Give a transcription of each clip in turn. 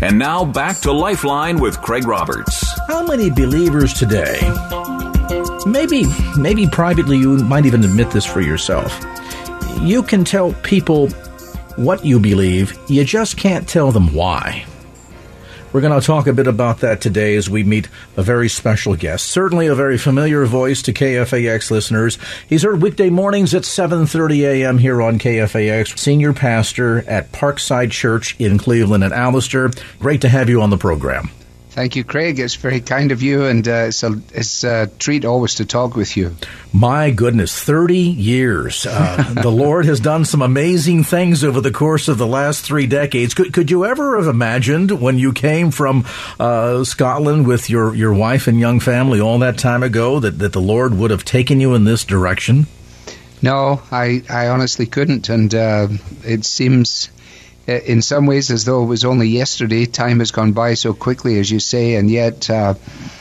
And now back to Lifeline with Craig Roberts. How many believers today, maybe, maybe privately you might even admit this for yourself, you can tell people what you believe, you just can't tell them why. We're going to talk a bit about that today as we meet a very special guest. Certainly a very familiar voice to KFAX listeners. He's heard weekday mornings at 7:30 a.m. here on KFAX. Senior pastor at Parkside Church in Cleveland and Alistair. Great to have you on the program. Thank you, Craig. It's very kind of you, and uh, it's, a, it's a treat always to talk with you. My goodness, 30 years. Uh, the Lord has done some amazing things over the course of the last three decades. Could, could you ever have imagined when you came from uh, Scotland with your, your wife and young family all that time ago that, that the Lord would have taken you in this direction? No, I, I honestly couldn't, and uh, it seems in some ways as though it was only yesterday. Time has gone by so quickly, as you say, and yet uh,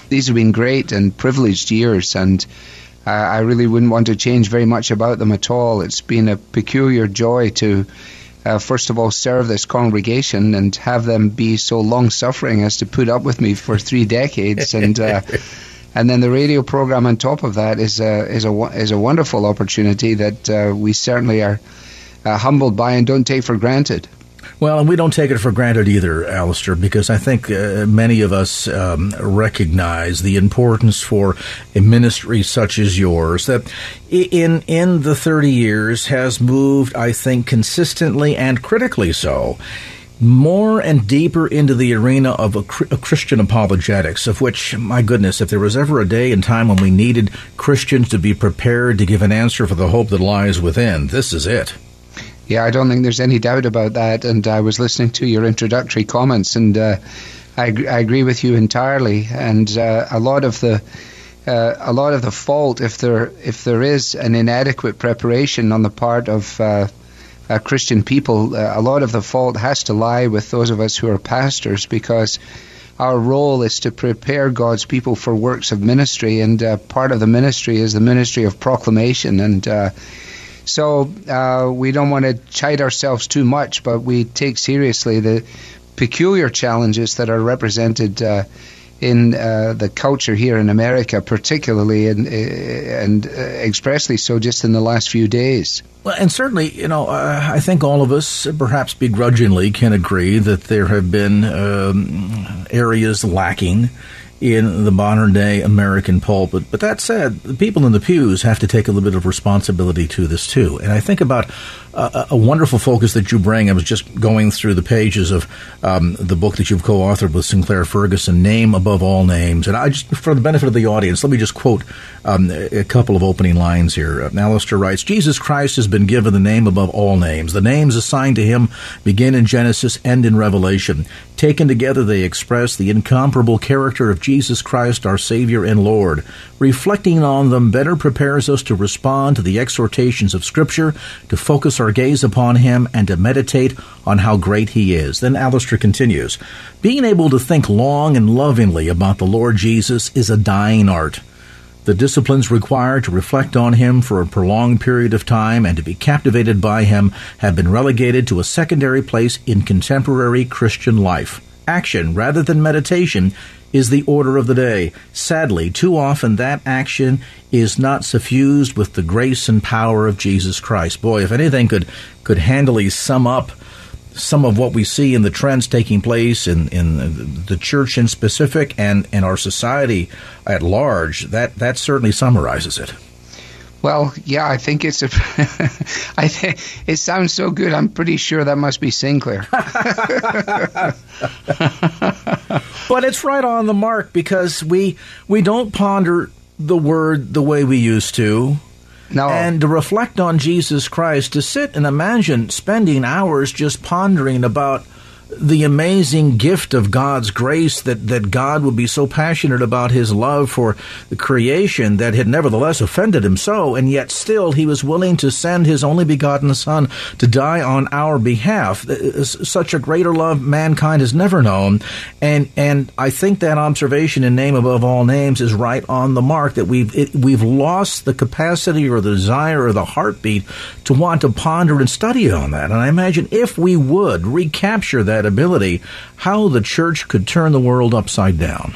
these have been great and privileged years, and uh, I really wouldn't want to change very much about them at all. It's been a peculiar joy to. Uh, first of all, serve this congregation and have them be so long suffering as to put up with me for three decades, and uh, and then the radio program on top of that is a is a is a wonderful opportunity that uh, we certainly are humbled by and don't take for granted. Well, and we don't take it for granted either, Alistair, because I think uh, many of us um, recognize the importance for a ministry such as yours that in in the 30 years has moved, I think, consistently and critically so more and deeper into the arena of a, a, Christian apologetics, of which, my goodness, if there was ever a day and time when we needed Christians to be prepared to give an answer for the hope that lies within, this is it. Yeah, I don't think there's any doubt about that. And I was listening to your introductory comments, and uh, I, I, agree with you entirely. And uh, a lot of the uh, a lot of the fault, if there if there is an inadequate preparation on the part of uh, uh, Christian people, uh, a lot of the fault has to lie with those of us who are pastors, because our role is to prepare God's people for works of ministry, and part of the ministry is the ministry of proclamation and so uh, we don't want to chide ourselves too much, but we take seriously the peculiar challenges that are represented uh, in uh, the culture here in America, particularly and, uh, and uh, expressly so just in the last few days. Well, and certainly, you know, uh, I think all of us, perhaps begrudgingly, can agree that there have been um, areas lacking in the modern day American pulpit. But that said, the people in the pews have to take a little bit of responsibility to this too. And I think about a, wonderful focus that you bring. I was just going through the pages of um, the book that you've co-authored with Sinclair Ferguson, "Name Above All Names." And I just, for the benefit of the audience, let me just quote um, a couple of opening lines here. Uh, Alistair writes, "Jesus Christ has been given the name above all names. The names assigned to him begin in Genesis, end in Revelation. Taken together, they express the incomparable character of Jesus Christ, our Savior and Lord. Reflecting on them better prepares us to respond to the exhortations of Scripture, to focus our gaze upon Him, and to meditate on how great He is. Then Alistair continues Being able to think long and lovingly about the Lord Jesus is a dying art. The disciplines required to reflect on him for a prolonged period of time and to be captivated by him have been relegated to a secondary place in contemporary Christian life. Action, rather than meditation, is the order of the day. Sadly, too often that action is not suffused with the grace and power of Jesus Christ. Boy, if anything could could handily sum up some of what we see in the trends taking place in, in the church in specific and, and our society at large, that, that certainly summarizes it. Well, yeah, I think it's a. I think it sounds so good. I'm pretty sure that must be Sinclair. but it's right on the mark because we we don't ponder the word the way we used to. No. And to reflect on Jesus Christ, to sit and imagine spending hours just pondering about the amazing gift of God's grace that, that God would be so passionate about his love for the creation that had nevertheless offended him so, and yet still he was willing to send his only begotten Son to die on our behalf. Uh, such a greater love mankind has never known. And, and I think that observation in name above all names is right on the mark that we've, it, we've lost the capacity or the desire or the heartbeat to want to ponder and study on that. And I imagine if we would recapture that that ability, how the church could turn the world upside down.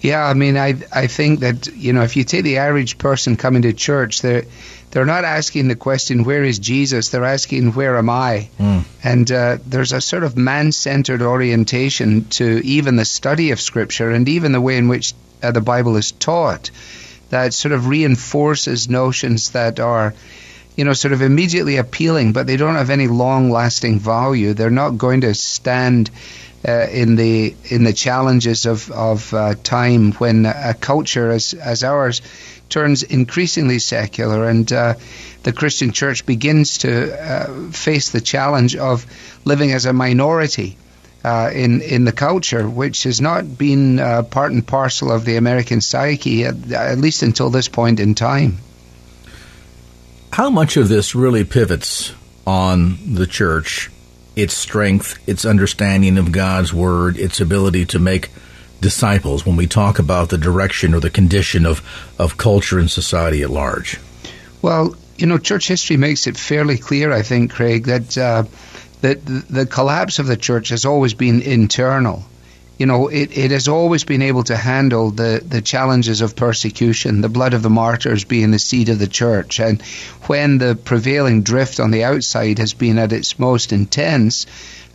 Yeah, I mean, I I think that you know if you take the average person coming to church, they're they're not asking the question where is Jesus, they're asking where am I, mm. and uh, there's a sort of man-centered orientation to even the study of Scripture and even the way in which uh, the Bible is taught that sort of reinforces notions that are you know, sort of immediately appealing, but they don't have any long-lasting value. They're not going to stand uh, in the in the challenges of of uh, time when a culture as as ours turns increasingly secular and uh, the Christian church begins to uh, face the challenge of living as a minority. Uh, in in the culture, which has not been uh, part and parcel of the American psyche, at, at least until this point in time. How much of this really pivots on the church, its strength, its understanding of God's word, its ability to make disciples when we talk about the direction or the condition of, of culture and society at large? Well, you know, church history makes it fairly clear, I think, Craig, that uh, that the collapse of the church has always been internal you know, it, it has always been able to handle the, the challenges of persecution, the blood of the martyrs being the seed of the church. And when the prevailing drift on the outside has been at its most intense,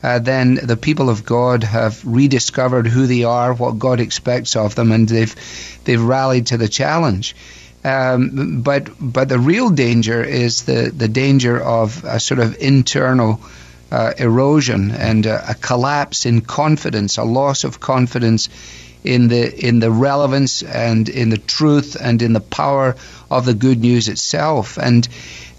uh, then the people of God have rediscovered who they are, what God expects of them, and they've they've rallied to the challenge. Um, but but the real danger is the the danger of a sort of internal uh, erosion and uh, a collapse in confidence, a loss of confidence in the in the relevance and in the truth and in the power of the good news itself. And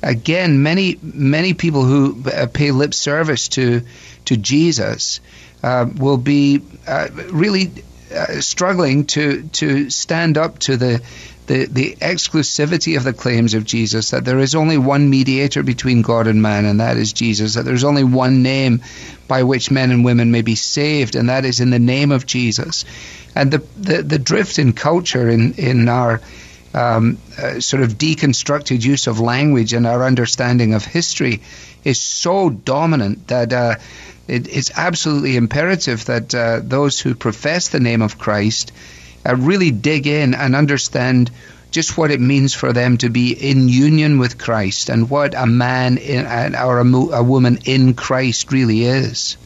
again, many many people who uh, pay lip service to to Jesus uh, will be uh, really uh, struggling to to stand up to the the, the exclusivity of the claims of Jesus that there is only one mediator between God and man, and that is Jesus, that there's only one name by which men and women may be saved, and that is in the name of Jesus. And the, the, the drift in culture in, in our um, uh, sort of deconstructed use of language and our understanding of history is so dominant that uh, it, it's absolutely imperative that uh, those who profess the name of Christ uh, really dig in and understand just what it means for them to be in union with Christ and what a man in, or a, a woman in Christ really is.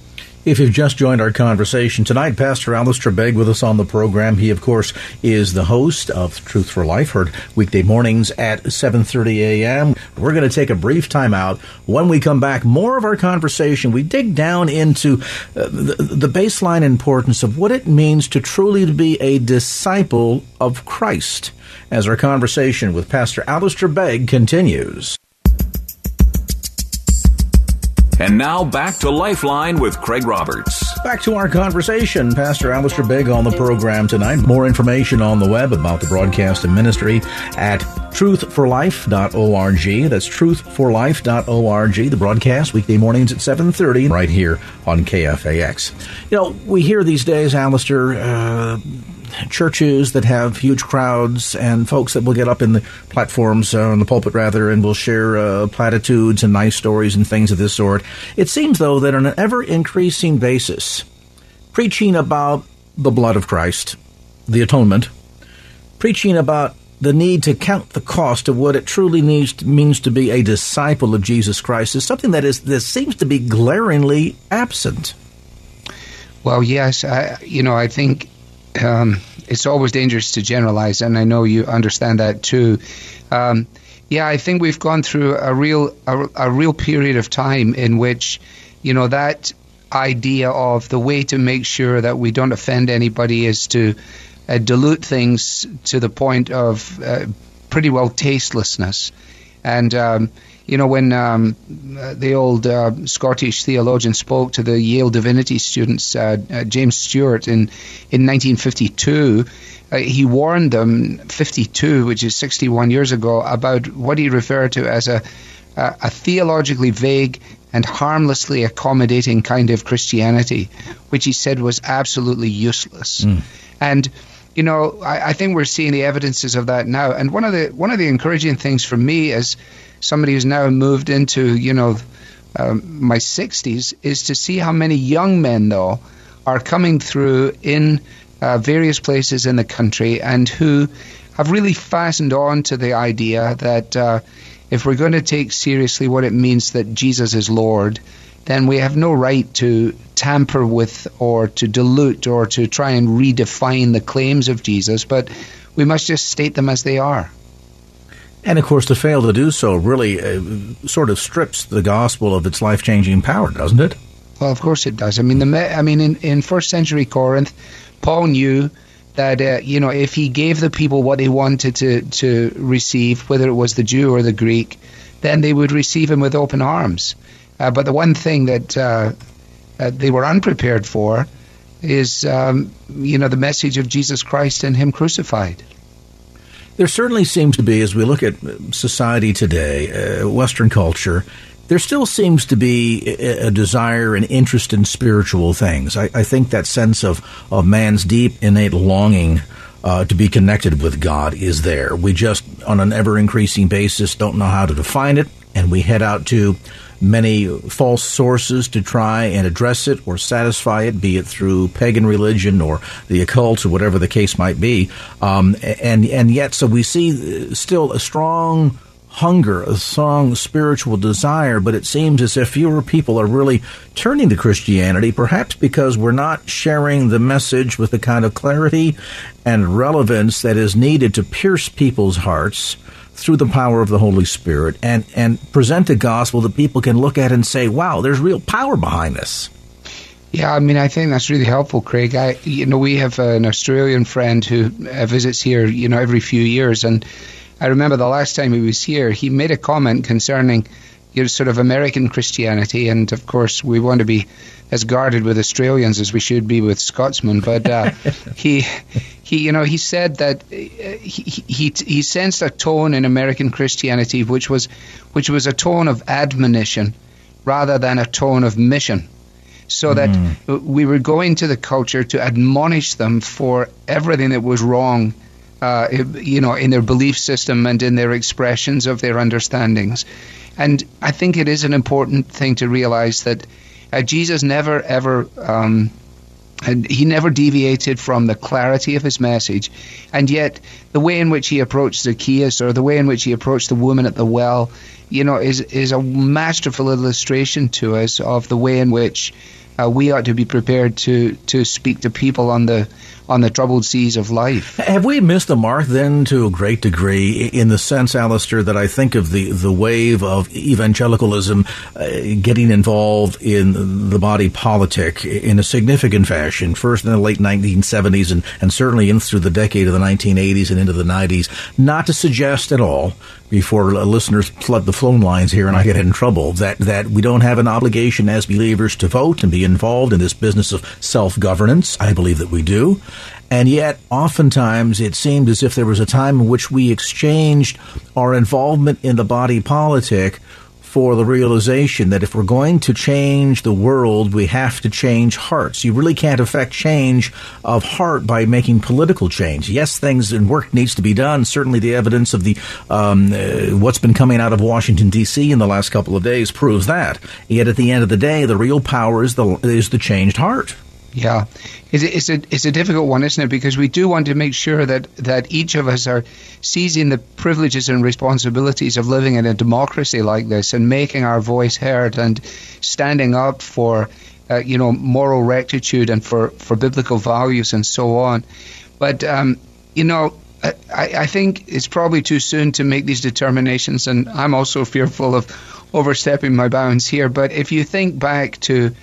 If you've just joined our conversation tonight, Pastor Alistair Begg with us on the program. He, of course, is the host of Truth for Life, heard weekday mornings at 7.30 a.m. We're going to take a brief time out. When we come back, more of our conversation. We dig down into uh, the, the baseline importance of what it means to truly be a disciple of Christ as our conversation with Pastor Alistair Begg continues. And now back to Lifeline with Craig Roberts. Back to our conversation. Pastor Alistair Begg on the program tonight. More information on the web about the broadcast and ministry at truthforlife.org. That's truthforlife.org. The broadcast weekday mornings at 7.30 right here on KFAX. You know, we hear these days, Alistair, uh, churches that have huge crowds and folks that will get up in the platforms, uh, on the pulpit rather, and will share uh, platitudes and nice stories and things of this sort. It seems, though, that on an ever increasing basis, preaching about the blood of Christ, the atonement, preaching about the need to count the cost of what it truly needs means to be a disciple of Jesus Christ is something that is that seems to be glaringly absent. Well, yes, I, you know, I think um, it's always dangerous to generalize, and I know you understand that too. Um, yeah, I think we've gone through a real a, a, real period of time in which, you know, that idea of the way to make sure that we don't offend anybody is to uh, dilute things to the point of uh, pretty well tastelessness. And um, you know, when um, the old uh, Scottish theologian spoke to the Yale divinity students, uh, uh, James Stewart, in, in 1952, uh, he warned them, 52, which is 61 years ago, about what he referred to as a, a, a theologically vague and harmlessly accommodating kind of Christianity, which he said was absolutely useless. Mm. And you know, I, I, think we're seeing the evidences of that now. And one of the one of the encouraging things for me as somebody who's now moved into you know um, my 60s is to see how many young men though are coming through in uh, various places in the country and who have really fastened on to the idea that uh, if we're going to take seriously what it means that Jesus is Lord, then we have no right to tamper with or to dilute or to try and redefine the claims of Jesus, but we must just state them as they are. And of course, to fail to do so really uh, sort of strips the gospel of its life changing power, doesn't it? Well, of course it does. I mean, the I mean, in, in first century Corinth, Paul knew that uh, you know if he gave the people what they wanted to to receive, whether it was the Jew or the Greek, then they would receive him with open arms. Uh, but the one thing that uh, they were unprepared for is, um, you know, the message of Jesus Christ and Him crucified. There certainly seems to be, as we look at society today, uh, Western culture, there still seems to be a, desire and interest in spiritual things. I, I think that sense of, of man's deep innate longing uh, to be connected with God is there. We just, on an ever increasing basis, don't know how to define it, and we head out to many false sources to try and address it or satisfy it, be it through pagan religion or the occult or whatever the case might be. Um, and and yet, so we see still a strong hunger, a strong spiritual desire, but it seems as if fewer people are really turning to Christianity, perhaps because we're not sharing the message with the kind of clarity and relevance that is needed to pierce people's hearts through the power of the Holy Spirit and, and present a gospel that people can look at and say, wow, there's real power behind this. Yeah, I mean, I think that's really helpful, Craig. I, you know, we have an Australian friend who uh, visits here, you know, every few years, and I remember the last time he was here, he made a comment concerning, you know, sort of American Christianity, and of course, we want to be as guarded with Australians as we should be with Scotsmen. But uh, he, he, you know, he said that uh, he, he he sensed a tone in American Christianity which was which was a tone of admonition rather than a tone of mission. So that mm. we were going to the culture to admonish them for everything that was wrong, uh, you know, in their belief system and in their expressions of their understandings. And I think it is an important thing to realize that uh, Jesus never ever. Um, and he never deviated from the clarity of his message. And yet, the way in which he approached Zacchaeus or the way in which he approached the woman at the well, you know, is, is a masterful illustration to us of the way in which uh, we ought to be prepared to, to speak to people on the on the troubled seas of life. Have we missed the mark then to a great degree in the sense, Alistair, that I think of the, the wave of evangelicalism uh, getting involved in the body politic in a significant fashion, first in the late 1970s and, and certainly in through the decade of the 1980s and into the 90s. Not to suggest at all before listeners flood the phone lines here and I get in trouble that, that we don't have an obligation as believers to vote and be involved in this business of self governance. I believe that we do. And yet, oftentimes, it seemed as if there was a time in which we exchanged our involvement in the body politic for the realization that if we're going to change the world, we have to change hearts. You really can't affect change of heart by making political change. Yes, things and work needs to be done. Certainly, the evidence of the um, uh, what's been coming out of Washington D.C. in the last couple of days proves that. Yet, at the end of the day, the real power is the is the changed heart. Yeah, it's a, it's a it's a difficult one, isn't it? Because we do want to make sure that that each of us are seizing the privileges and responsibilities of living in a democracy like this and making our voice heard and standing up for uh, you know moral rectitude and for for biblical values and so on. But um, you know. I, I think it's probably too soon to make these determinations, and I'm also fearful of overstepping my bounds here. But if you think back to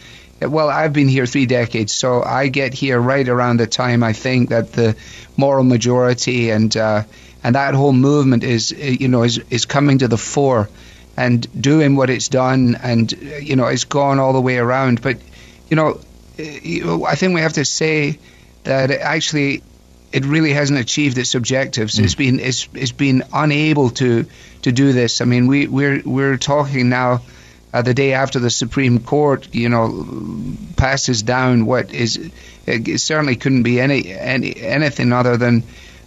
well, I've been here three decades, so I get here right around the time I think that the moral majority and uh, and that whole movement is you know is is coming to the fore and doing what it's done, and you know it's gone all the way around. But you know, I think we have to say that actually it really hasn't achieved its objectives. Mm. It's been it's it's been unable to to do this. I mean, we we're we're talking now. Uh, the day after the Supreme Court, you know, passes down what is it certainly couldn't be any any anything other than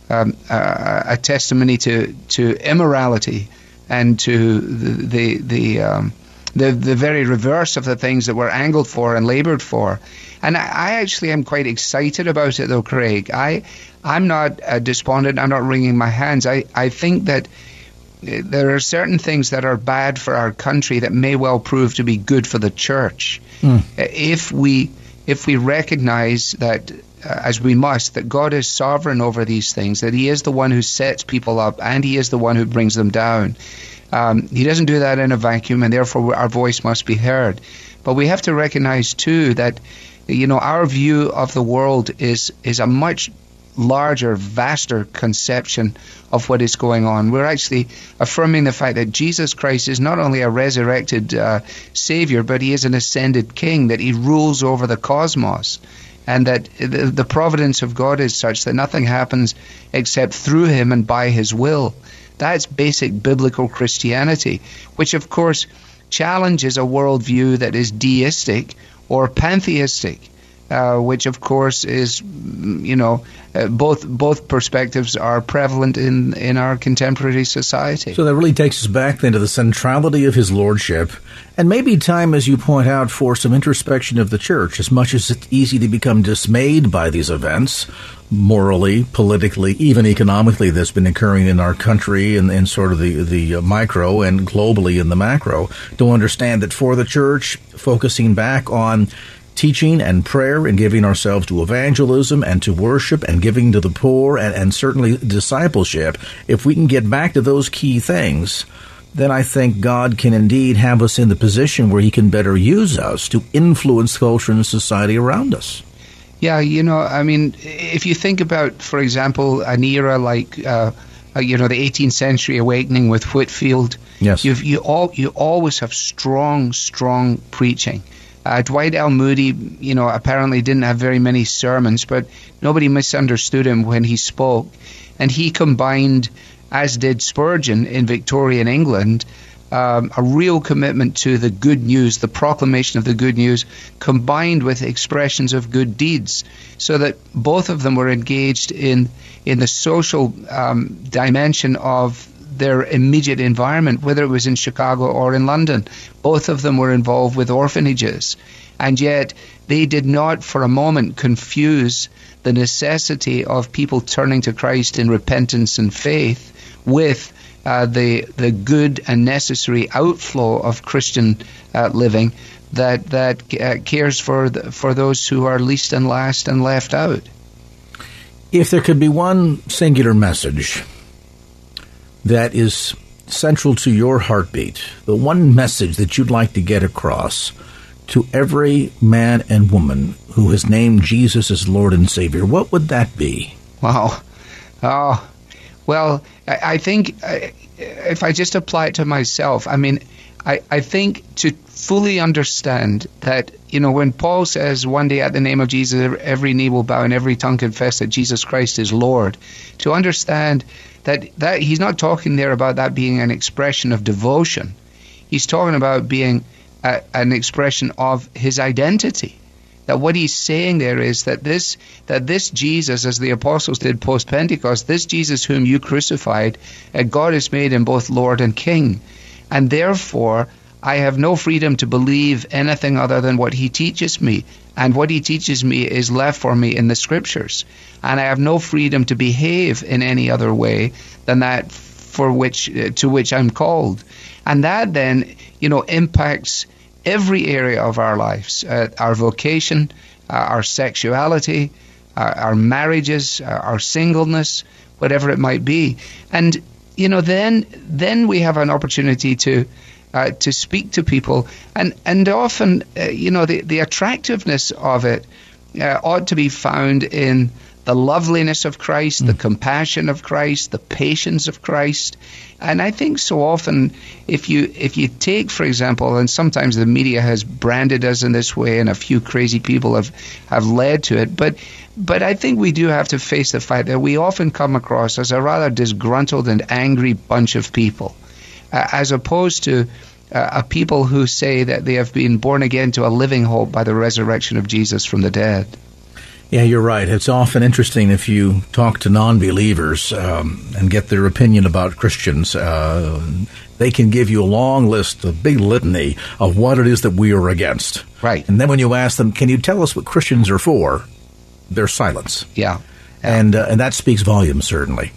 um, uh, a testimony to to immorality and to the the the, um, the the very reverse of the things that we're angled for and laboured for. And I, I, actually am quite excited about it, though, Craig. I I'm not uh, despondent. I'm not wringing my hands. I I think that there are certain things that are bad for our country that may well prove to be good for the church mm. if we if we recognize that uh, as we must, that God is sovereign over these things, that He is the one who sets people up and He is the one who brings them down. Um, he doesn't do that in a vacuum, and therefore our voice must be heard. But we have to recognize too that you know our view of the world is is a much larger, vaster conception of what is going on. We're actually affirming the fact that Jesus Christ is not only a resurrected uh, Savior, but He is an ascended King, that He rules over the cosmos and that the, the providence of God is such that nothing happens except through him and by his will. That's basic biblical Christianity, which of course challenges a worldview that is deistic or pantheistic. Uh, which of course is, you know, uh, both both perspectives are prevalent in in our contemporary society. So that really takes us back then to the centrality of his lordship, and maybe time, as you point out, for some introspection of the church. As much as it's easy to become dismayed by these events, morally, politically, even economically, that's been occurring in our country and in, sort of the the micro and globally in the macro, to understand that for the church, focusing back on teaching and prayer and giving ourselves to evangelism and to worship and giving to the poor and, and certainly discipleship, if we can get back to those key things, then I think God can indeed have us in the position where He can better use us to influence culture and society around us. Yeah, you know, I mean, if you think about, for example, an era like, uh, uh you know, the 18th century awakening with Whitefield, yes, you've, you all you always have strong, strong preaching. Uh, Dwight L. Moody, you know, apparently didn't have very many sermons, but nobody misunderstood him when he spoke. And he combined, as did Spurgeon in Victorian England, um, a real commitment to the good news, the proclamation of the good news, combined with expressions of good deeds, so that both of them were engaged in in the social um, dimension of their immediate environment, whether it was in Chicago or in London. Both of them were involved with orphanages. And yet, they did not for a moment confuse the necessity of people turning to Christ in repentance and faith with uh, the the good and necessary outflow of Christian uh, living that that uh, cares for the, for those who are least and last and left out. If there could be one singular message that is central to your heartbeat, the one message that you'd like to get across to every man and woman who has named Jesus as Lord and Savior, what would that be? Wow. Oh, well, I, think uh, if I just apply it to myself, I mean, I, I think to fully understand that, you know, when Paul says one day at the name of Jesus, every knee will bow and every tongue confess that Jesus Christ is Lord, to understand that, that he's not talking there about that being an expression of devotion. He's talking about being a, an expression of his identity. That what he's saying there is that this that this Jesus, as the apostles did post Pentecost, this Jesus whom you crucified, uh, God has made him both Lord and King, and therefore I have no freedom to believe anything other than what he teaches me, and what he teaches me is left for me in the scriptures and I have no freedom to behave in any other way than that for which uh, to which I'm called. And that then, you know, impacts every area of our lives, uh, our vocation, uh, our sexuality, our, our marriages, our, our singleness, whatever it might be. And you know, then then we have an opportunity to uh, to speak to people, and and often, uh, you know, the the attractiveness of it uh, ought to be found in the loveliness of Christ, mm. the compassion of Christ, the patience of Christ. And I think so often, if you if you take, for example, and sometimes the media has branded us in this way, and a few crazy people have have led to it, but but I think we do have to face the fact that we often come across as a rather disgruntled and angry bunch of people, uh, as opposed to uh, a people who say that they have been born again to a living hope by the resurrection of Jesus from the dead. Yeah, you're right. It's often interesting if you talk to non believers um, and get their opinion about Christians. Uh, they can give you a long list, a big litany of what it is that we are against. Right. And then when you ask them, can you tell us what Christians are for? There's silence. Yeah. And, uh, and that speaks volumes, certainly.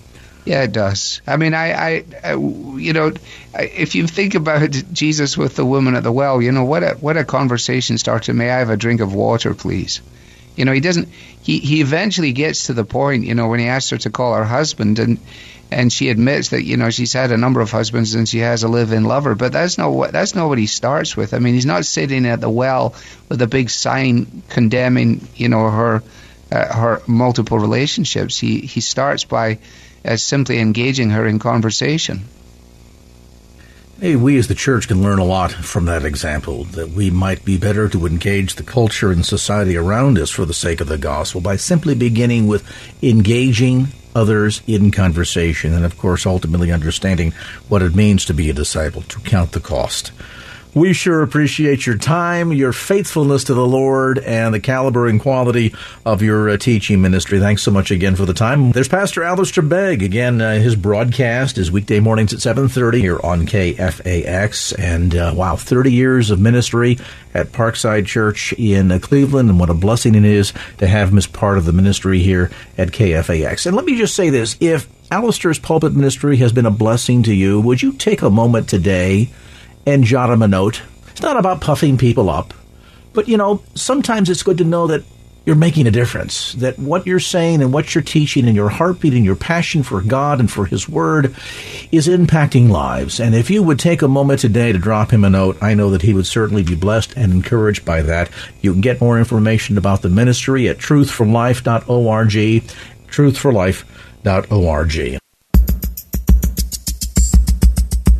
Yeah, it does. I mean, I, I, I, you know, if you think about Jesus with the woman at the well, you know, what a what a conversation starter. May I have a drink of water, please? You know, he doesn't. He he eventually gets to the point. You know, when he asks her to call her husband, and and she admits that you know she's had a number of husbands and she has a live-in lover. But that's not what that's not what he starts with. I mean, he's not sitting at the well with a big sign condemning you know her uh, her multiple relationships. He he starts by uh, simply engaging her in conversation. Maybe we as the church can learn a lot from that example, that we might be better to engage the culture and society around us for the sake of the gospel by simply beginning with engaging others in conversation and, of course, ultimately understanding what it means to be a disciple, to count the cost. We sure appreciate your time, your faithfulness to the Lord, and the caliber and quality of your uh, teaching ministry. Thanks so much again for the time. There's Pastor Alistair Begg. Again, uh, his broadcast is weekday mornings at 7.30 here on KFAX. And, uh, wow, 30 years of ministry at Parkside Church in uh, Cleveland, and what a blessing it is to have him as part of the ministry here at KFAX. And let me just say this. If Alistair's pulpit ministry has been a blessing to you, would you take a moment today and jot him a note. It's not about puffing people up, but you know, sometimes it's good to know that you're making a difference, that what you're saying and what you're teaching and your heartbeat and your passion for God and for His Word is impacting lives. And if you would take a moment today to drop him a note, I know that he would certainly be blessed and encouraged by that. You can get more information about the ministry at truthforlife.org, truthforlife.org.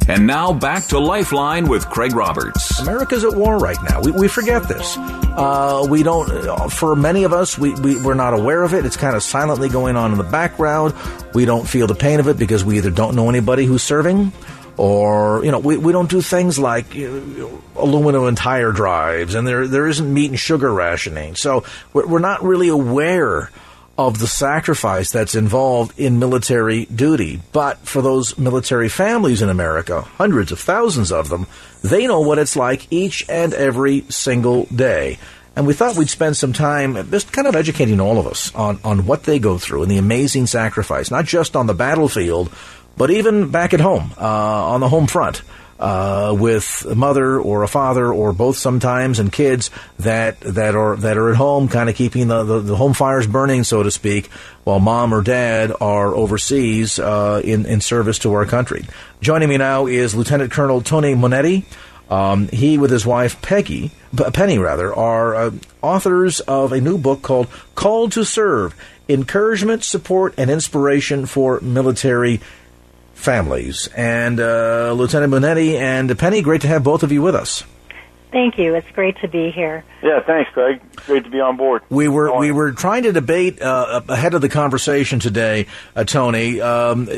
And now back to Lifeline with Craig Roberts. America's at war right now. We, we forget this. Uh, we don't, uh, for many of us, we, we, we're not aware of it. It's kind of silently going on in the background. We don't feel the pain of it because we either don't know anybody who's serving or you know we, we don't do things like you know, aluminum and tire drives and there there isn't meat and sugar rationing so we're, we're not really aware of the sacrifice that's involved in military duty. But for those military families in America, hundreds of thousands of them, they know what it's like each and every single day. And we thought we'd spend some time just kind of educating all of us on, on what they go through and the amazing sacrifice, not just on the battlefield, but even back at home, uh, on the home front uh, with a mother or a father or both sometimes and kids that that are that are at home, kind of keeping the, the, the, home fires burning, so to speak, while mom or dad are overseas uh, in in service to our country. Joining me now is Lieutenant Colonel Tony Monetti. Um, he, with his wife Peggy, Penny rather, are uh, authors of a new book called "Called to Serve: Encouragement, Support, and Inspiration for Military families. And uh, Lieutenant Monetti and Penny, great to have both of you with us. Thank you. It's great to be here. Yeah, thanks, Craig. Great to be on board. We were we were trying to debate uh, ahead of the conversation today, uh, Tony. Um,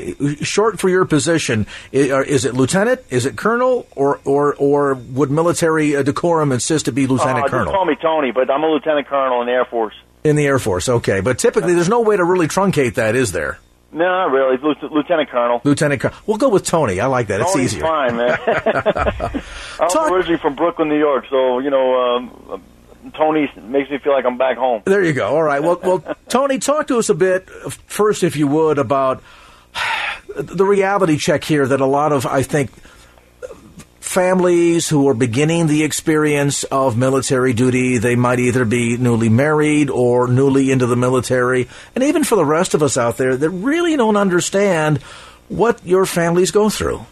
short for your position, is it lieutenant? Is it colonel? Or or or would military uh, decorum insist to be lieutenant uh, colonel? Call me Tony, but I'm a lieutenant colonel in the Air Force. In the Air Force, okay. But typically, there's no way to really truncate that, is there? No, not really. Lieutenant Colonel. Lieutenant Colonel. We'll go with Tony. I like that. It's Tony's easier. fine, man. I'm Talk- originally from Brooklyn, New York, so you know, um, Tony makes me feel like I'm back home. There you go. All right. Well, well, Tony, talk to us a bit first, if you would, about the reality check here that a lot of, I think, families who are beginning the experience of military duty. They might either be newly married or newly into the military. And even for the rest of us out there that really don't understand what your families go through.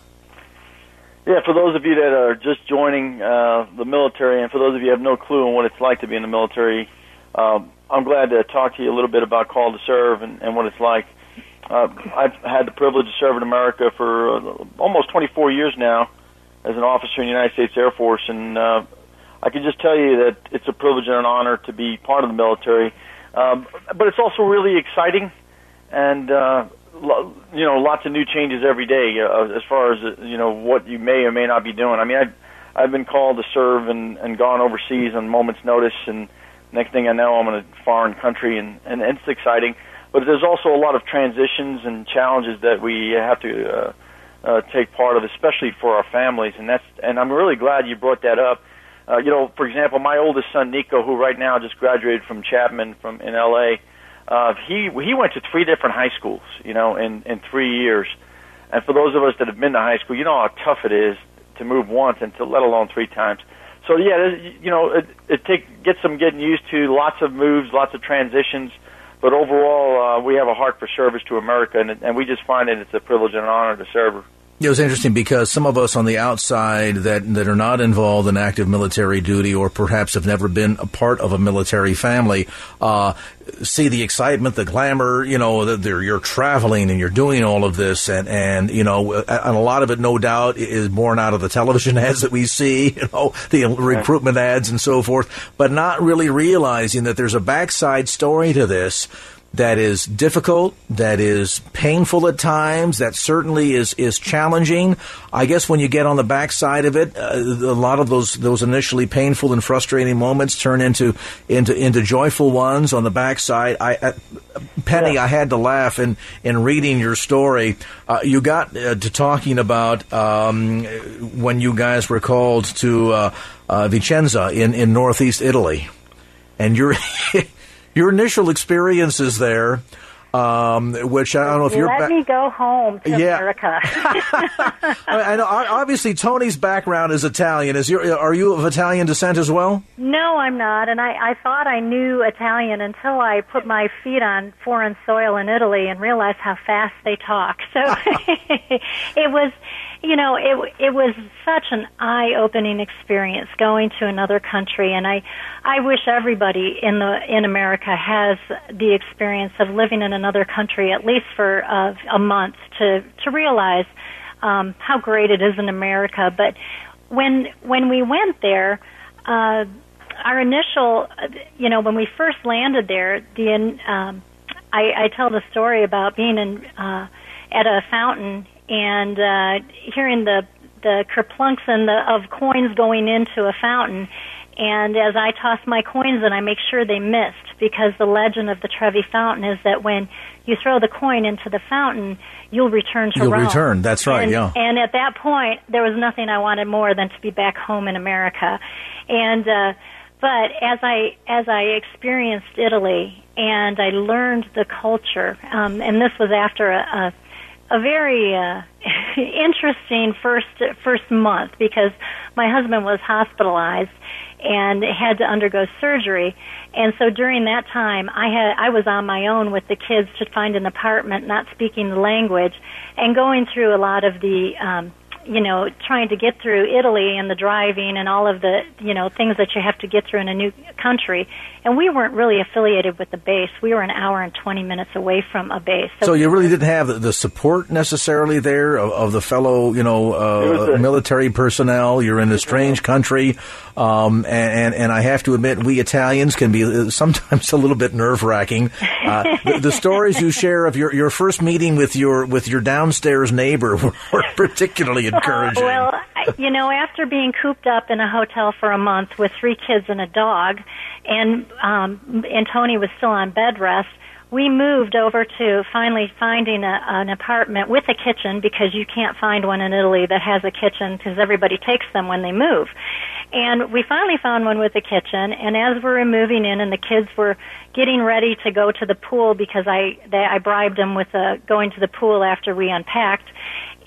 Yeah, for those of you that are just joining uh, the military, and for those of you who have no clue on what it's like to be in the military, um, I'm glad to talk to you a little bit about Call to Serve and, and what it's like. Uh, I've had the privilege to serve in America for uh, almost 24 years now as an officer in the United States Air Force, and uh, I can just tell you that it's a privilege and an honor to be part of the military. Um, but it's also really exciting, and uh, lo- you know, lots of new changes every day uh, as far as you know what you may or may not be doing. I mean, I've I've been called to serve and, and gone overseas on moment's notice, and next thing I know, I'm in a foreign country, and, and it's exciting. But there's also a lot of transitions and challenges that we have to uh, uh, take part of, especially for our families, and that's and I'm really glad you brought that up. Uh, you know, for example, my oldest son Nico, who right now just graduated from Chapman from in L.A. Uh, he he went to three different high schools, you know, in in three years. And for those of us that have been to high school, you know how tough it is to move once and to let alone three times. So yeah, you know, it, it take gets some getting used to. Lots of moves, lots of transitions, but overall, uh, we have a heart for service to America, and, and we just find that it's a privilege and an honor to serve. It was interesting because some of us on the outside that that are not involved in active military duty or perhaps have never been a part of a military family uh, see the excitement, the glamour. You know, that you're traveling and you're doing all of this, and and you know, and a lot of it, no doubt, is born out of the television ads that we see. You know, the recruitment ads and so forth, but not really realizing that there's a backside story to this that is difficult, that is painful at times, that certainly is is challenging. I guess when you get on the backside of it, uh, a lot of those those initially painful and frustrating moments turn into into into joyful ones on the backside. I, uh, Penny, yeah. I had to laugh in in reading your story. Uh, you got uh, to talking about um, when you guys were called to uh, uh, Vicenza in in northeast Italy, and you're. your initial experiences there. Um, which I don't know if you're. Let ba- me go home to yeah. America. I know. Obviously, Tony's background is Italian. Is your are you of Italian descent as well? No, I'm not. And I, I thought I knew Italian until I put my feet on foreign soil in Italy and realized how fast they talk. So it was you know, it it was such an eye-opening experience going to another country, and I I wish everybody in the in America has the experience of living in another country at least for uh, a month to to realize um, how great it is in America. But when when we went there. Uh, our initial, you know, when we first landed there, the um, I, I tell the story about being in uh, at a fountain and uh, hearing the the kerplunks and the, of coins going into a fountain. And as I toss my coins in, I make sure they missed because the legend of the Trevi Fountain is that when you throw the coin into the fountain, you'll return to you'll Rome. return. That's right. And, yeah. And at that point, there was nothing I wanted more than to be back home in America. And uh, but as I as I experienced Italy and I learned the culture, um, and this was after a, a a very uh, interesting first first month because my husband was hospitalized and had to undergo surgery. And so during that time i had i was on my own with the kids to find an apartment not speaking the language and going through a lot of the um you know, trying to get through Italy and the driving and all of the, you know, things that you have to get through in a new country. And we weren't really affiliated with the base. We were an hour and 20 minutes away from a base. So, so you really didn't have the support necessarily there of, of the fellow, you know, uh, military personnel. You're in a strange country. Um, and, and I have to admit, we Italians can be uh, sometimes a little bit nerve wracking. Uh, the, the, stories you share of your, your first meeting with your with your downstairs neighbor were particularly encouraging. Uh, well, you know, after being cooped up in a hotel for a month with three kids and a dog, and um, and Tony was still on bed rest, we moved over to finally finding a, an apartment with a kitchen because you can't find one in Italy that has a kitchen because everybody takes them when they move. And we finally found one with a kitchen. And as we were moving in, and the kids were getting ready to go to the pool because I they, I bribed them with uh, going to the pool after we unpacked.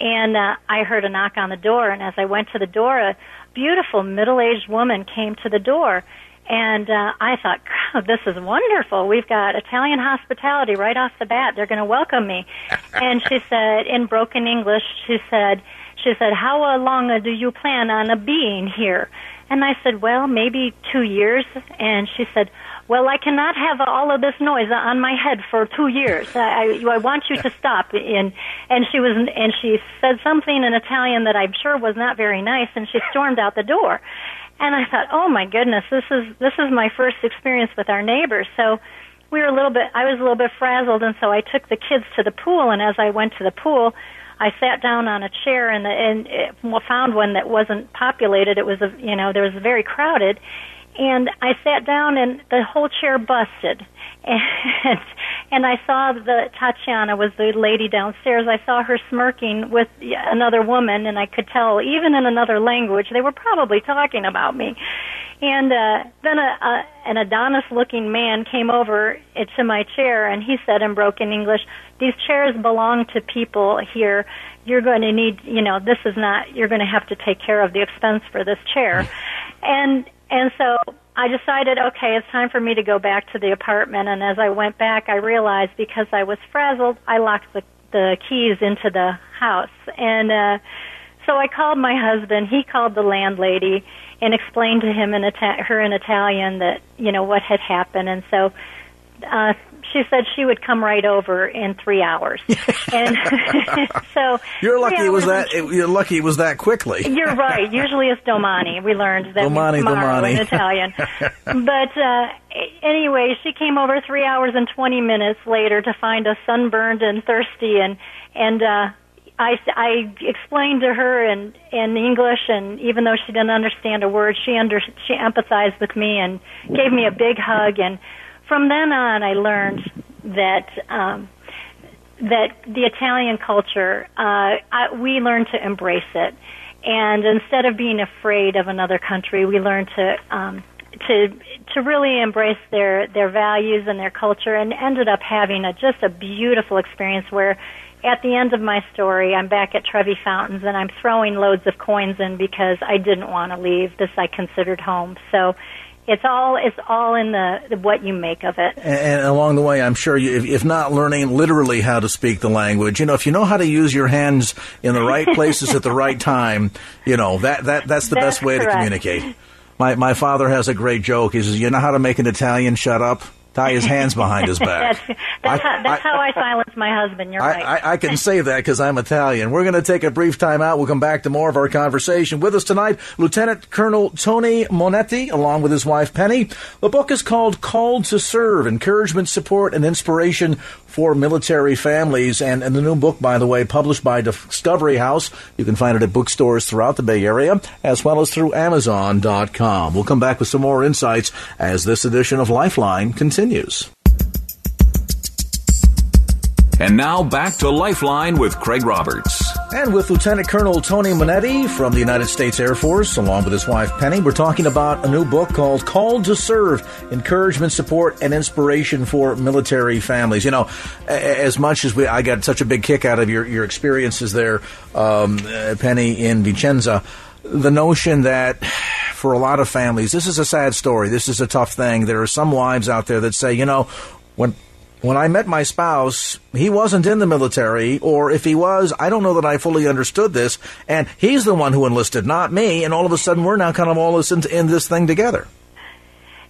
And uh, I heard a knock on the door, and as I went to the door, a beautiful middle-aged woman came to the door and uh, I thought, God, this is wonderful. We've got Italian hospitality right off the bat. They're going to welcome me. and she said, in broken English, she said, she said, how long do you plan on being here? And I said, well, maybe two years. And she said, well, I cannot have all of this noise on my head for two years. I, I, I want you to stop. And and she was and she said something in Italian that I'm sure was not very nice, and she stormed out the door. And I thought, oh my goodness, this is this is my first experience with our neighbors. So we were a little bit. I was a little bit frazzled, and so I took the kids to the pool. And as I went to the pool, I sat down on a chair and and it, found one that wasn't populated. It was a you know there was very crowded, and I sat down and the whole chair busted. And and I saw the Tatiana was the lady downstairs. I saw her smirking with another woman, and I could tell even in another language they were probably talking about me. And uh, then a, a, an Adonis-looking man came over to my chair, and he said in broken English, "These chairs belong to people here. You're going to need, you know, this is not. You're going to have to take care of the expense for this chair." and and so I decided, okay, it's time for me to go back to the apartment. And as I went back, I realized because I was frazzled, I locked the, the keys into the house. And uh, so I called my husband. He called the landlady and explained to him in Ita- her in Italian that you know what had happened. And so uh, she said she would come right over in three hours. and so you're lucky it was that. It, you're lucky it was that quickly. you're right. Usually it's domani. We learned that domani, domani. in Italian. but uh, anyway, she came over three hours and twenty minutes later to find us sunburned and thirsty, and and uh, I I explained to her in in English, and even though she didn't understand a word, she under she empathized with me and gave me a big hug and from then on, I learned that um, that the Italian culture, uh, I, we learned to embrace it, and instead of being afraid of another country, we learned to um, to to really embrace their their values and their culture, and ended up having a just a beautiful experience where. At the end of my story, I'm back at Trevi Fountains and I'm throwing loads of coins in because I didn't want to leave. This I considered home. So it's all it's all in the what you make of it. And, and along the way, I'm sure you, if, if, not learning literally how to speak the language, you know, if you know how to use your hands in the right places at the right time, you know that that that's the that's best way correct. to communicate. My my father has a great joke. He says, "You know how to make an Italian shut up." Tie his hands behind his back. that's that's, I, how, that's I, how I silence my husband. You're I, right. I, can say that because I'm Italian. We're going to take a brief time out. We'll come back to more of our conversation. With us tonight, Lieutenant Colonel Tony Monetti, along with his wife Penny. The book is called Called to Serve Encouragement, Support, and Inspiration for Military Families. And, and the new book, by the way, published by Discovery House. You can find it at bookstores throughout the Bay Area, as well as through Amazon.com. We'll come back with some more insights as this edition of Lifeline continues continues. And now back to Lifeline with Craig Roberts. And with Lieutenant Colonel Tony Monetti from the United States Air Force, along with his wife Penny, we're talking about a new book called Called to Serve Encouragement, Support, and Inspiration for Military Families. You know, as much as we, I got such a big kick out of your, your experiences there, um, Penny, in Vicenza, the notion that for a lot of families, this is a sad story. This is a tough thing. There are some wives out there that say, you know, when when I met my spouse, he wasn't in the military, or if he was, I don't know that I fully understood this, and he's the one who enlisted, not me, and all of a sudden we're now kind of all in, in this thing together.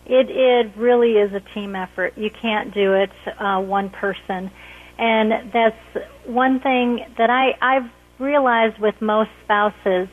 It it really is a team effort. You can't do it uh, one person, and that's one thing that I I've realized with most spouses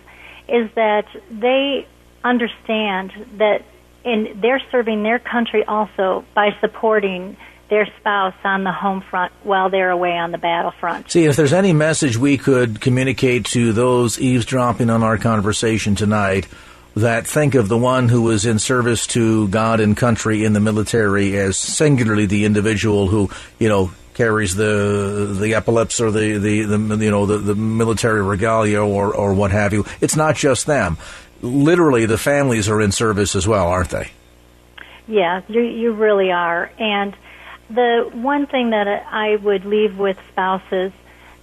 is that they understand that in they're serving their country also by supporting their spouse on the home front while they're away on the battlefront. See, if there's any message we could communicate to those eavesdropping on our conversation tonight, that think of the one who was in service to God and country in the military as singularly the individual who, you know, carries the the epaulets or the, the, the you know the, the military regalia or, or what have you. It's not just them literally the families are in service as well, aren't they? Yeah, you you really are. And the one thing that I would leave with spouses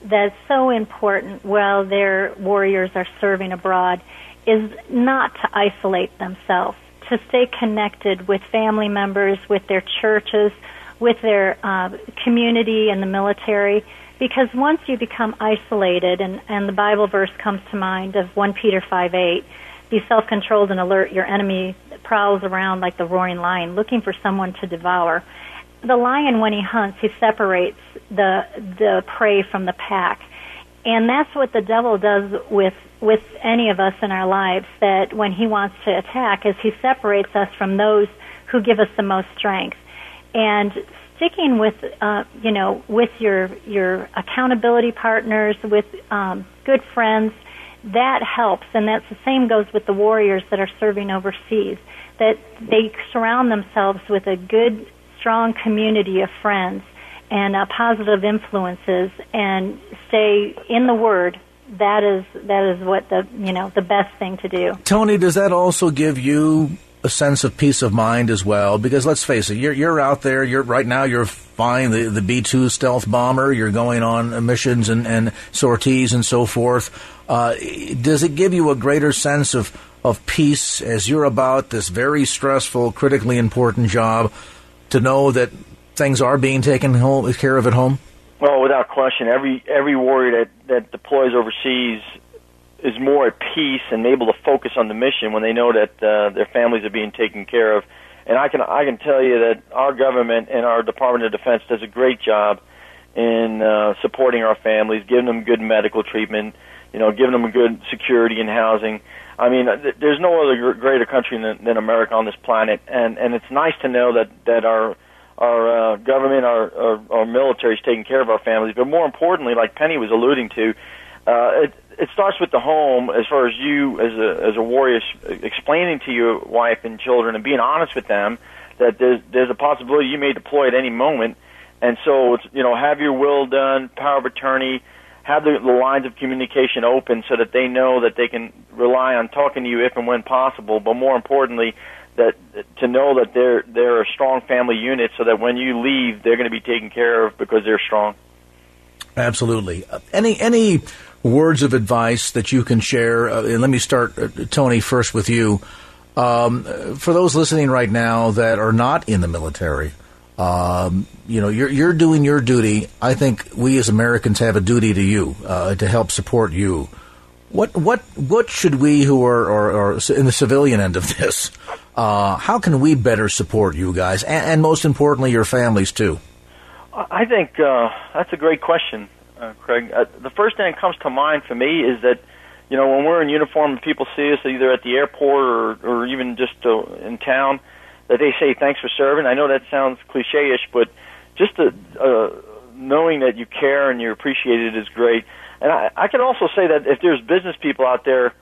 that's so important while their warriors are serving abroad is not to isolate themselves, to stay connected with family members, with their churches, with their uh, community and the military. Because once you become isolated, and, and the Bible verse comes to mind of 1 Peter 5 8, be self-controlled and alert. Your enemy prowls around like the roaring lion, looking for someone to devour. The lion, when he hunts, he separates the the prey from the pack, and that's what the devil does with with any of us in our lives. That when he wants to attack, is he separates us from those who give us the most strength. And sticking with uh, you know with your your accountability partners, with um, good friends, that helps. And that's the same goes with the warriors that are serving overseas. That they surround themselves with a good, strong community of friends and uh, positive influences, and stay in the Word that is that is what the you know the best thing to do. Tony, does that also give you a sense of peace of mind as well. Because let's face it, you're you're out there. You're right now. You're flying the the B two stealth bomber. You're going on missions and, and sorties and so forth. Uh, does it give you a greater sense of of peace as you're about this very stressful, critically important job to know that things are being taken home, care of at home? Well, without question, every every warrior that that deploys overseas is more at peace and able to focus on the mission when they know that uh, their families are being taken care of. And I can I can tell you that our government and our Department of Defense does a great job in uh, supporting our families, giving them good medical treatment, you know, giving them good security and housing. I mean, th- there's no other greater country than, than America on this planet, and and it's nice to know that that our our uh, government, our, our our military is taking care of our families. But more importantly, like Penny was alluding to, uh, it, it starts with the home as far as you as a as a warrior explaining to your wife and children and being honest with them that there's there's a possibility you may deploy at any moment. And so it's you know have your will done power of attorney have the, the lines of communication open so that they know that they can rely on talking to you if and when possible. But more importantly that to know that they're they're a strong family unit so that when you leave they're going to be taken care of because they're strong. Absolutely. Any any words of advice that you can share? Uh, and let me start, uh, Tony, first with you. Um, for those listening right now that are not in the military, um, you know, you're, you're doing your duty. I think we as Americans have a duty to you uh, to help support you. What what what should we who are, are, are in the civilian end of this? Uh, how can we better support you guys, and, and most importantly, your families too? I think uh, that's a great question uh, Craig. Uh, the first thing that comes to mind for me is that, you know, when we're in uniform and people see us either at the airport or, or even just uh, in town, that they say thanks for serving. I know that sounds cliche-ish, but just the, uh, knowing that you care and you're appreciated is great. And I, I can also say that if there's business people out there,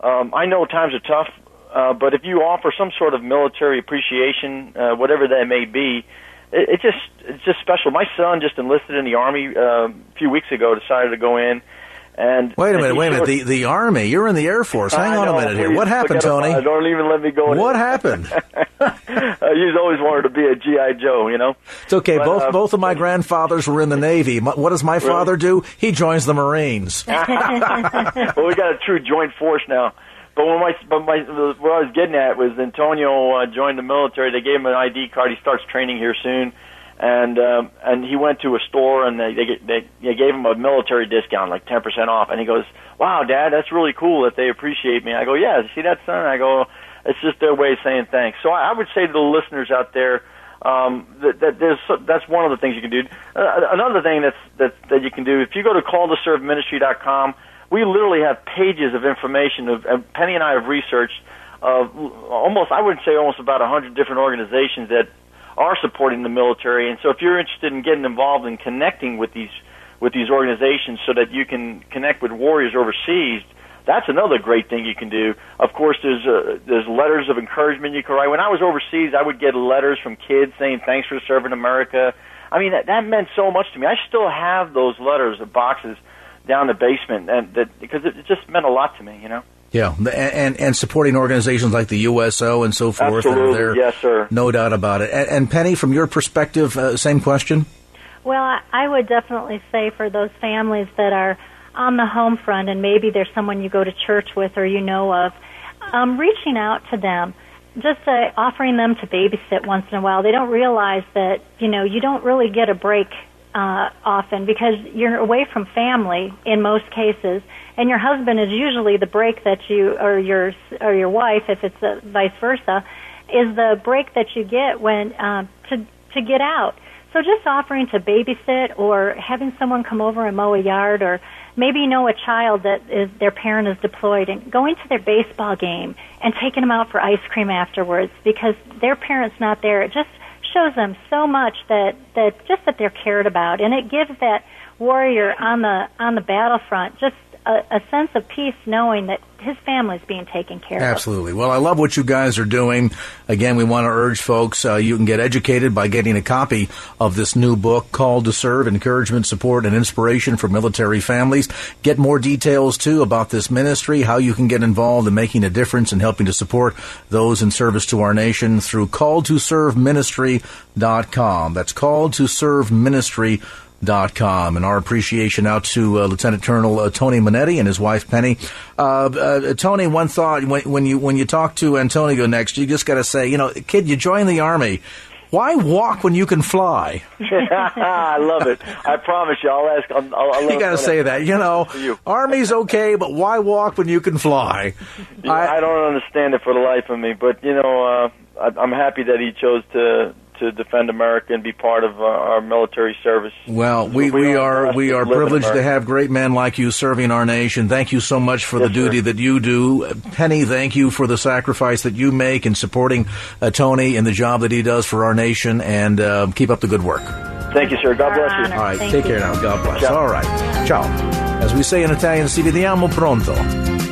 um, I know times are tough, uh, but if you offer some sort of military appreciation, uh, whatever that may be, it, it just it's just special. My son just enlisted in the army uh, a few weeks ago. Decided to go in. And wait a minute, wait a minute. The the army. You're in the Air Force. Hang on a minute here. What happened, Tony? Don't even let me go. What happened? uh, he's always wanted to be a GI Joe. You know. It's okay. But, both uh, both of my grandfathers were in the Navy. What does my father do? He joins the Marines. well, we got a true joint force now. But when my, but my, what I was getting at was Antonio uh, joined the military. They gave him an ID card. He starts training here soon, and um, and he went to a store and they they, they they gave him a military discount, like ten percent off. And he goes, "Wow, Dad, that's really cool that they appreciate me." I go, "Yeah, see that, son?" I go, "It's just their way of saying thanks." So I, I would say to the listeners out there. Um, that, that there's that's one of the things you can do. Uh, another thing that's that that you can do if you go to calledtoserveministry.com, we literally have pages of information. Of and Penny and I have researched of almost, I would say, almost about a hundred different organizations that are supporting the military. And so, if you're interested in getting involved and connecting with these with these organizations, so that you can connect with warriors overseas, that's another great thing you can do. Of course, there's uh, there's letters of encouragement you can write. When I was overseas, I would get letters from kids saying thanks for serving America. I mean, that, that meant so much to me. I still have those letters, of boxes down the basement, and that because it just meant a lot to me, you know. Yeah, and and supporting organizations like the USO and so forth. Absolutely, there, yes, sir. No doubt about it. And, and Penny, from your perspective, uh, same question. Well, I would definitely say for those families that are on the home front, and maybe there's someone you go to church with or you know of, um, reaching out to them, just uh, offering them to babysit once in a while. They don't realize that you know you don't really get a break uh, often because you're away from family in most cases, and your husband is usually the break that you or your or your wife if it's a, vice versa is the break that you get when um, to to get out. So just offering to babysit or having someone come over and mow a yard or maybe you know a child that is their parent is deployed and going to their baseball game and taking them out for ice cream afterwards because their parent's not there. It just shows them so much that that just that they're cared about. And it gives that warrior on the on the battlefront just a, a sense of peace knowing that his family's being taken care Absolutely. of. Absolutely. Well, I love what you guys are doing. Again, we want to urge folks uh, you can get educated by getting a copy of this new book, Called to Serve Encouragement, Support, and Inspiration for Military Families. Get more details, too, about this ministry, how you can get involved in making a difference and helping to support those in service to our nation through calledtoserveministry.com. That's called to serve ministry dot com and our appreciation out to uh, Lieutenant Colonel uh, Tony Monetti and his wife Penny. Uh, uh Tony, one thought when, when, you when you talk to Antonio next, you just got to say, you know, kid, you join the army. Why walk when you can fly? I love it. I promise you, I'll ask. I'll, I'll you got to say that. You know, you. Army's okay, but why walk when you can fly? Yeah, I, I, don't understand it for the life of me, but you know, uh, I, I'm happy that he chose to to defend America and be part of uh, our military service. Well, we, we, we are we are privileged to have great men like you serving our nation. Thank you so much for yes, the duty sir. that you do. Penny, thank you for the sacrifice that you make in supporting uh, Tony and the job that he does for our nation. And uh, keep up the good work. Thank you, sir. God bless you. All right, Thank take you. care now. God bless. Ciao. All right, ciao. As we say in Italian, ci vediamo pronto.